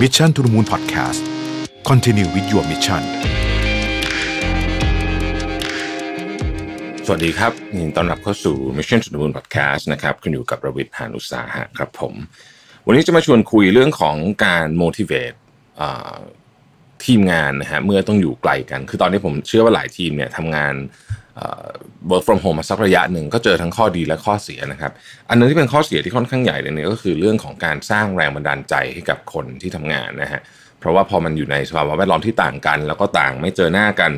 Mission to the Moon Podcast Continue with your mission สวัสดีครับยินดีต้อนรับเข้าสู่ Mission to the Moon Podcast นะครับคุณอยู่กับประวิทย์หานุสาหะครับผม วันนี้จะมาชวนคุยเรื่องของการ motivate ทีมงานนะฮะเมื่อต้องอยู่ไกลกัน คือตอนนี้ผมเชื่อว่าหลายทีมเนี่ยทำงาน work from home มาสักระยะหนึ่งก็เจอทั้งข้อดีและข้อเสียนะครับ อันนึงที่เป็นข้อเสียที่ค่อนข้างใหญ่เลยเนี่ยก็คือเรื่องของการสร้างแรงบันดาลใจให้กับคนที่ทำงานนะฮะเพราะว่าพอมันอยู่ในสภาวะแวดล้อมที่ต่างกัน แล้วก็ต่างไม่เจอหน้ากัน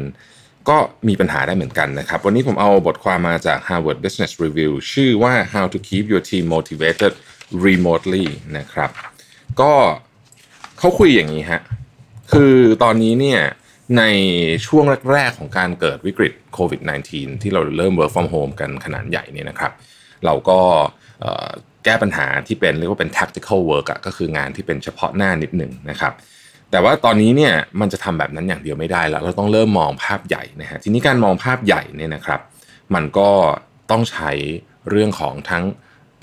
ก็มีปัญหาได้เหมือนกันนะครับ วันนี้ผมเอาบทความมาจาก Harvard Business Review ชื่อว่า How to Keep Your Team Motivated Remotely นะครับ ก็เขาคุยอย่างนี้ฮะคือตอนนี้เนี่ย ในช่วงแรก ๆ ของการเกิดวิกฤตโควิด -19 ที่เราเริ่ม work from home กันขนาดใหญ่เนี่ยนะครับ เราก็แก้ปัญหาที่เป็นเรียกว่าเป็น tactical work อะก็คืองานที่เป็นเฉพาะหน้านิดหนึ่งนะครับแต่ว่าตอนนี้เนี่ยมันจะทำแบบนั้นอย่างเดียวไม่ได้แล้ว เราต้องเริ่มมองภาพใหญ่นะฮะทีนี้การมองภาพใหญ่เนี่ยนะครับ มันก็ต้องใช้เรื่องของทั้ง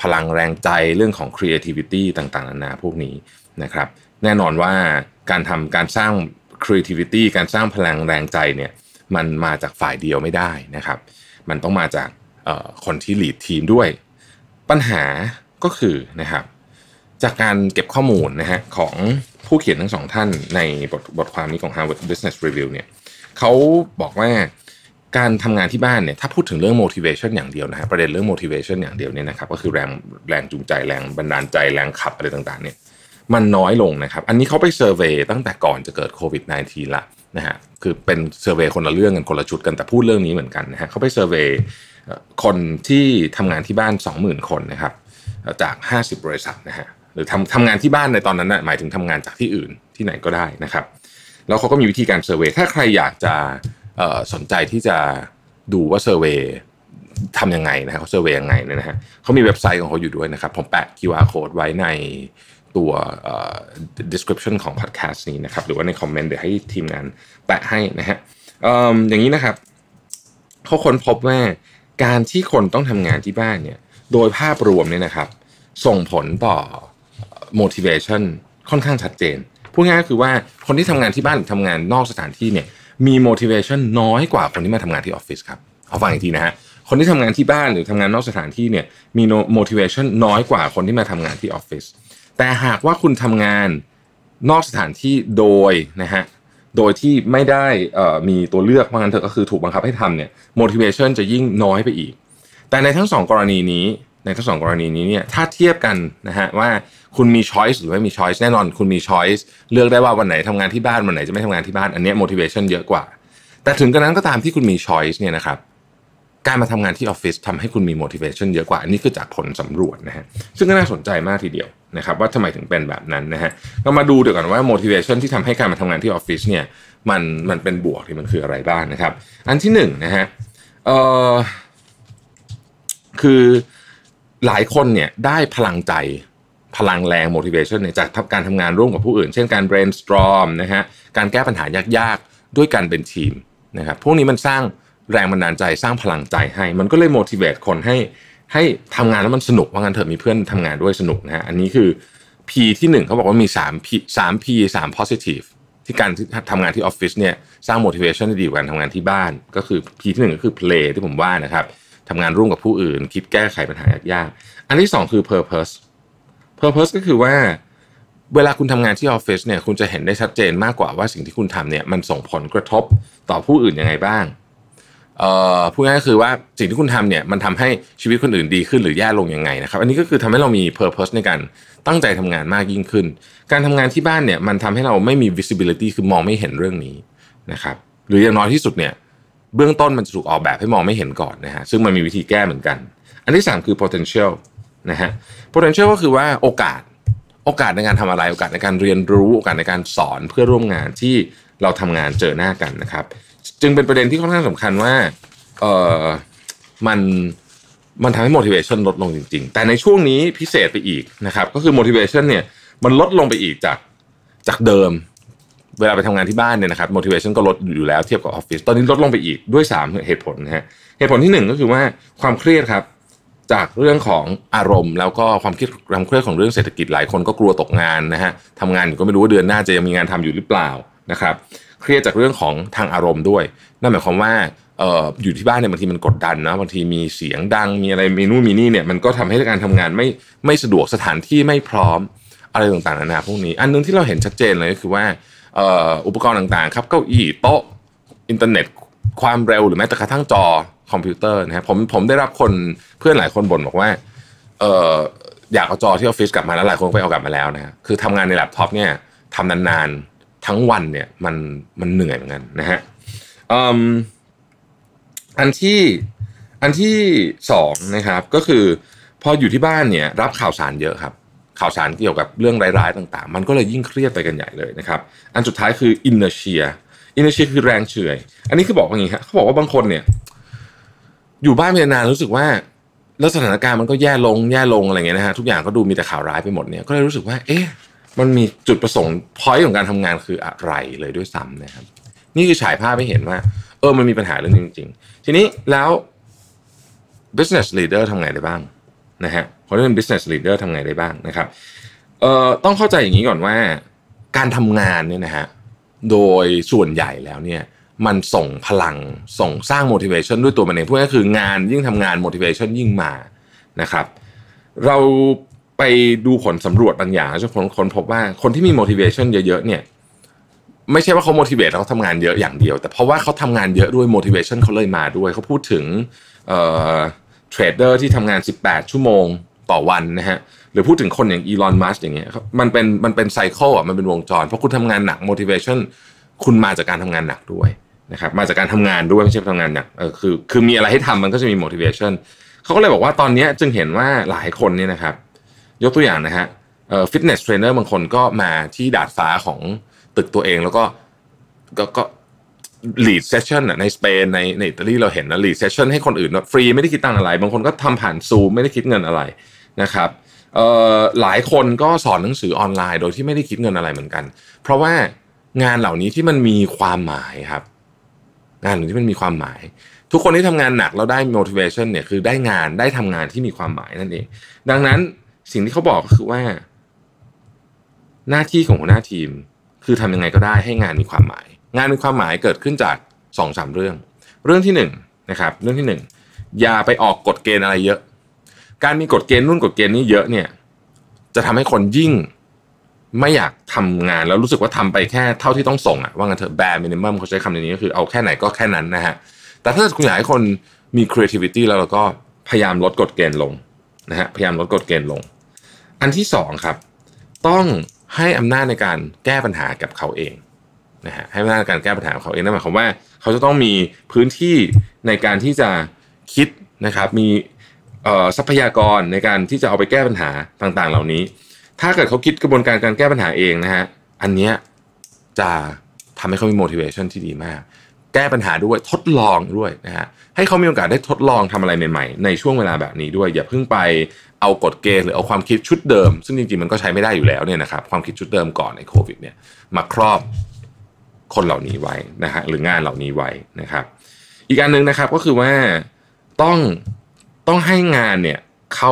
พลังแรงใจเรื่องของ creativity ต่างๆนานาพวกนี้นะครับ แน่นอนว่าการทำการสร้าง creativity การสร้างพลังแรงใจเนี่ยมันมาจากฝ่ายเดียวไม่ได้นะครับ มันต้องมาจากคนที่ lead ทีมด้วย ปัญหาก็คือนะครับ จากการเก็บข้อมูลนะฮะของผู้เขียนทั้งสองท่านในบทบทความนี้ของ Harvard Business Review เนี่ยเขาบอกว่าการทำงานที่บ้านเนี่ยถ้าพูดถึงเรื่อง motivation อย่างเดียวนะฮะประเด็นเรื่อง motivation อย่างเดียวเนี่ยนะครับก็คือแรงแรงจูงใจแรงบันดาลใจแรงขับอะไรต่างๆเนี่ย มันน้อยลงนะครับ อันนี้เขาไป survey ตั้งแต่ก่อนจะเกิดโควิด -19 ละนะฮะคือเป็น survey คนละเรื่องกันคนละชุดกันแต่พูดเรื่องนี้เหมือนกันนะฮะเขาไป survey คนที่ทำงานที่บ้าน 20,000 คนนะครับจาก 50 บริษัทนะฮะหรือทำทำงานที่บ้านในตอนนั้นนะหมายถึงทำงานจากที่อื่นที่ไหนก็ได้นะครับ แล้วเขาก็มีวิธีการ survey ถ้าใครอยากจะสนใจที่จะดูว่า survey ทำยังไงนะฮะเขา survey ยังไงเนี่ยนะฮะเขามีเว็บไซต์ของเขาอยู่ด้วยนะครับ ผมแปะ QR code ไว้ใน ตัว description ของ podcast นี้นะครับ หรือว่าในคอมเมนต์เดี๋ยวให้ทีมงานแปะให้นะฮะออย่างนี้นะครับเขาค้นพบว่าการที่คนต้องทำงานที่บ้านเนี่ย โดยภาพรวมเนี่ยนะครับ ส่งผลต่อ motivation ค่อนข้างชัดเจน พูดง่ายๆก็คือว่าคนที่ทำงานที่บ้านหรือทำงานนอกสถานที่เนี่ย มี motivation น้อยกว่าคนที่มาทำงานที่ออฟฟิศครับเอาฟังอีกทีนะฮะคนที่ทำงานที่บ้านหรือทำงานนอกสถานที่เนี่ยมี motivation น้อยกว่าคนที่มาทำงานที่ออฟฟิศ แต่หากว่าคุณทำงานนอกสถานที่โดยนะฮะโดยที่ไม่ได้มีตัวเลือกว่างั้นเถอะก็คือถูกบังคับให้ทำเนี่ย motivation จะยิ่งน้อยไปอีก แต่ในทั้งสองกรณีนี้ในทั้งสองกรณีนี้เนี่ยถ้าเทียบกันนะฮะว่าคุณมี choice หรือไม่มี choice แน่นอน คุณมี choice เลือกได้ว่าวันไหนทำงานที่บ้านวันไหนจะไม่ทำงานที่บ้านอันนี้ motivation เยอะกว่า แต่ถึงกระนั้นก็ตามที่คุณมี choice เนี่ยนะครับการมาทำงานที่ออฟฟิศทำให้คุณมี motivation เยอะกว่าอันนี้คือจากผลสำรวจนะฮะซึ่งก็น่าสนใจมากทีเดียว นะครับว่าทำไมถึงเป็นแบบนั้นนะฮะเรามาดูเดี๋ยวกันว่า motivation ที่ทำให้การมาทำงานที่ออฟฟิศเนี่ยมันมันเป็นบวกหรือมันคืออะไรบ้างนะครับ อันที่หนึ่งนะฮะเอ่อคือหลายคนเนี่ยได้พลังใจพลังแรง motivation เนี่ยจากการทำงานร่วมกับผู้อื่น เช่นการ brainstorm นะฮะการแก้ปัญหายากๆ ด้วยการเป็นทีมนะครับพวกนี้มันสร้างแรงบันดาลใจสร้างพลังใจให้ มันก็เลย motivate คนให้ ให้ทำงานแล้วมันสนุกว่างั้นเถอะมีเพื่อนทำงานด้วยสนุกนะฮะอันนี้คือ P ที่หนึ่งเขาบอกว่ามี3 P 3 P 3 positive ที่การทำงานที่ออฟฟิศเนี่ยสร้าง motivation ที่ดีกว่าการทำงานที่บ้าน ก็คือ P ที่หนึ่งก็คือ play ที่ผมว่านะครับทำงานร่วมกับผู้อื่น คิดแก้ไขปัญหายากๆอันที่สองคือ purpose purpose ก็คือว่าเวลาคุณทำงานที่ออฟฟิศเนี่ยคุณจะเห็นได้ชัดเจนมากกว่าว่าสิ่งที่คุณทำเนี่ยมันส่งผลกระทบต่อผู้อื่นยังไงบ้าง พูดง่ายๆก็คือว่าสิ่งที่คุณทำเนี่ยมันทำให้ชีวิตคนอื่นดีขึ้นหรือแย่ลงยังไงนะครับ อันนี้ก็คือทำให้เรามี purpose ในการตั้งใจทำงานมากยิ่งขึ้น การทำงานที่บ้านเนี่ยมันทำให้เราไม่มี visibility คือมองไม่เห็นเรื่องนี้นะครับ หรืออย่างน้อยที่สุดเนี่ยเบื้องต้นมันจะถูกออกแบบให้มองไม่เห็นก่อนนะฮะซึ่งมันมีวิธีแก้เหมือนกัน อันที่ 3 คือ potential นะฮะ potential ก็คือว่าโอกาสโอกาสในการทำอะไรโอกาสในการเรียนรู้โอกาสในการสอนเพื่อร่วมงานที่เราทำงานเจอหน้ากันนะครับ จึงเป็นประเด็นที่ค่อนข้างสำคัญว่าเออมันมันทำให้ motivation ลดลงจริง ๆ แต่ในช่วงนี้พิเศษไปอีกนะครับ ก็คือ motivation เนี่ยมันลดลงไปอีกจากจากเดิม เวลาไปทำงานที่บ้านเนี่ยนะครับ motivation ก็ลดอยู่แล้วเทียบกับออฟฟิศตอนนี้ลดลงไปอีกด้วย 3 เหตุผลนะฮะเหตุผลที่ 1 ก็คือว่าความเครียดครับจากเรื่องของอารมณ์ แล้วก็ความคิดความเครียดของเรื่องเศรษฐกิจหลายคนก็กลัวตกงานนะฮะทำงานอยู่ก็ไม่รู้ว่าเดือนหน้าจะยังมีงานทำอยู่หรือเปล่านะครับ เครียดจากเรื่องของทางอารมณ์ด้วย นั่นหมายความว่าเอ่ออยู่ที่บ้านเนี่ยบางทีมันกดดันนะบางทีมีเสียงดังมีอะไรมีนู่นมีนี่เนี่ยมันก็ทำให้การทำงานไม่ไม่สะดวกสถานที่ไม่พร้อมอะไรต่างๆนานาพวกนี้ อันนึงที่เราเห็นชัดเจนเลยก็คือว่าเอ่ออุปกรณ์ต่างๆ ครับเก้าอี้โต๊ะอินเทอร์เน็ต ความเร็วหรือแม้แต่กระทั่งจอคอมพิวเตอร์นะครับผมผมได้รับคนเพื่อนหลายคนบ่นบอกว่าเอออยากเอาจอที่ออฟฟิศกลับมาแล้วหลายคนไปเอากลับมาแล้วนะคือทำงานในแล็ปท็อปเนี่ยทำนานๆ ทั้งวันเนี่ยมันมันเหนื่อยเหมือนกันนะฮะอันที่อันที่สองนะครับก็คือพออยู่ที่บ้านเนี่ยรับข่าวสารเยอะครับ ข่าวสารเกี่ยวกับเรื่องร้ายๆต่าง ๆ มันก็เลยยิ่งเครียดไปกันใหญ่เลยนะครับ อันสุดท้ายคือ inertia inertia คือแรงเฉื่อย อันนี้คือบอกว่าอย่างนี้ครับเขาบอกว่าบางคนเนี่ย อยู่บ้านเป็นนานรู้สึกว่า แล้วสถานการณ์มันก็แย่ลงแย่ลงอะไรเงี้ยนะฮะทุกอย่างก็ดูมีแต่ข่าวร้ายไปหมดเนี่ยก็เลยรู้สึกว่า เอ๊ะ มันมีจุดประสงค์พอยต์ของการทำงานคืออะไรเลยด้วยซ้ำนะครับ นี่คือฉายภาพให้เห็นว่า เออมันมีปัญหาเรื่องนี้จริง ๆ ทีนี้แล้ว business leader ทำไงได้บ้างนะฮะคนที่เป็น business leader ทำไงได้บ้างนะครับเอ่อต้องเข้าใจอย่างนี้ก่อนว่า การทำงานเนี่ยนะฮะโดยส่วนใหญ่แล้วเนี่ยมันส่งพลังส่งสร้าง motivation ด้วยตัวมันเองพูดง่ายคืองานยิ่งทำงาน motivation ยิ่งมานะครับ เรา ไปดูผลสำรวจบางอย่างแล้วจะค้นคนพบว่าคนที่มี motivation เยอะๆเนี่ยไม่ใช่ว่าเขา motivate แล้วเขาทำงานเยอะอย่างเดียว แต่เพราะว่าเขาทำงานเยอะด้วย motivation เขาเลยมาด้วย เขาพูดถึงเอ่อtrader ที่ทำงาน 18 ชั่วโมงต่อวันนะฮะหรือพูดถึงคนอย่างอีลอนมัสก์อย่างเงี้ยมันเป็นมันเป็น cycle อะมันเป็นวงจร เพราะคุณทำงานหนัก motivation คุณมาจากการทำงานหนักด้วยนะครับมาจากการทำงานด้วยไม่ใช่ทำงานหนักเออคือคือมีอะไรให้ทำมันก็จะมี motivation เขาก็เลยบอกว่าตอนนี้จึงเห็นว่าหลายคนเนี่ยนะครับ ยกตัวอย่างนะฮะ fitness trainer บางคนก็มาที่ดาดฟ้าของตึกตัวเองแล้วก็ก็ก็ lead session อะในสเปนในในอิตาลีเราเห็นนะ lead session ให้คนอื่นฟรีไม่ได้คิดตังอะไร บางคนก็ทำผ่านซูมไม่ได้คิดเงินอะไรนะครับหลายคนก็สอนหนังสือออนไลน์โดยที่ไม่ได้คิดเงินอะไรเหมือนกัน เพราะว่างานเหล่านี้ที่มันมีความหมายครับ งานเหล่านี้ที่มันมีความหมาย ทุกคนที่ทำงานหนักแล้วได้ motivation เนี่ยคือได้งานได้ทำงานที่มีความหมายนั่นเอง ดังนั้น สิ่งที่เขาบอกก็คือว่า หน้าที่ของหัวหน้าทีม คือทำยังไงก็ได้ให้งานมีความหมาย งานมีความหมายเกิดขึ้นจากสองสามเรื่อง เรื่องที่หนึ่งนะครับ เรื่องที่หนึ่งอย่าไปออกกฎเกณฑ์อะไรเยอะ การมีกฎเกณฑ์นู่นกฎเกณฑ์นี้เยอะเนี่ย จะทำให้คนยิ่งไม่อยากทำงานแล้วรู้สึกว่าทำไปแค่เท่าที่ต้องส่งอะว่างันเถอะ bare minimum เขาใช้คำนี้ก็คือเอาแค่ไหนก็แค่นั้นนะฮะแต่ถ้าคุณอยากให้คนมี creativity แล้วเราก็พยายามลดกฎเกณฑ์ลงนะฮะพยายามลดกฎเกณฑ์ลง อันที่สองครับ ต้องให้อำนาจในการแก้ปัญหากับเขาเองนะฮะให้อำนาจในการแก้ปัญหาของเขาเองนั่นหมายความว่า เขาจะต้องมีพื้นที่ในการที่จะคิดนะครับ มีทรัพยากรในการที่จะเอาไปแก้ปัญหาต่างๆ เหล่านี้ ถ้าเกิดเขาคิดกระบวนการการแก้ปัญหาเองนะฮะอันเนี้ยจะทำให้เขามี motivation ที่ดีมาก แก้ปัญหาด้วยทดลองด้วยนะฮะให้เขามีโอกาสได้ทดลองทำอะไรใหม่ๆ ในช่วงเวลาแบบนี้ด้วย อย่าเพิ่งไป เอากฎเกณฑ์หรือเอาความคิดชุดเดิม ซึ่งจริงๆมันก็ใช้ไม่ได้อยู่แล้วเนี่ยนะครับความคิดชุดเดิมก่อนในโควิดเนี่ยมาครอบคนเหล่านี้ไว้นะฮะหรืองานเหล่านี้ไว้นะครับ อีกอันหนึ่งนะครับก็คือว่าต้องต้องให้งานเนี่ยเขา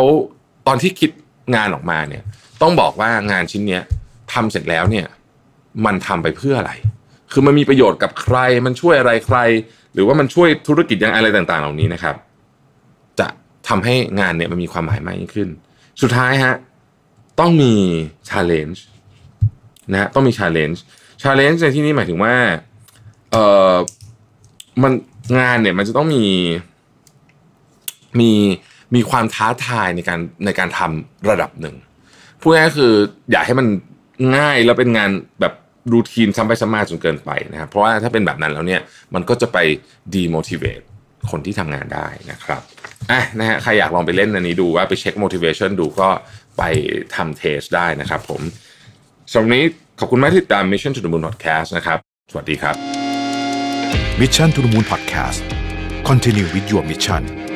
ตอนที่คิดงานออกมาเนี่ยต้องบอกว่างานชิ้นเนี้ยทำเสร็จแล้วเนี่ยมันทำไปเพื่ออะไร คือมันมีประโยชน์กับใคร มันช่วยอะไรใคร หรือว่ามันช่วยธุรกิจยังอะไรต่างๆ เหล่านี้นะครับ ทำให้งานเนี่ยมันมีความหมายมากยิ่งขึ้น สุดท้ายฮะต้องมี challenge นะต้องมี challenge challenge ในที่นี้หมายถึงว่าเออมันงานเนี่ยมันจะต้องมีมีมีความท้าทายในการในการทำระดับหนึ่งพูดง่ายๆคืออย่าให้มันง่ายแล้วเป็นงานแบบรูทีนซ้ำไปซ้ำมาจนเกินไปนะครับเพราะว่าถ้าเป็นแบบนั้นแล้วเนี่ยมันก็จะไป demotivate คนที่ทำงานได้นะครับ อะนะฮะใครอยากลองไปเล่นอันนี้ดูว่าไปเช็ค motivation ดูก็ไปทำเทสได้นะครับผมสำหรับนี้ขอบคุณมากที่ติดตาม Mission to the Moon Podcast นะครับ สวัสดีครับ Mission to the Moon Podcast Continue with your mission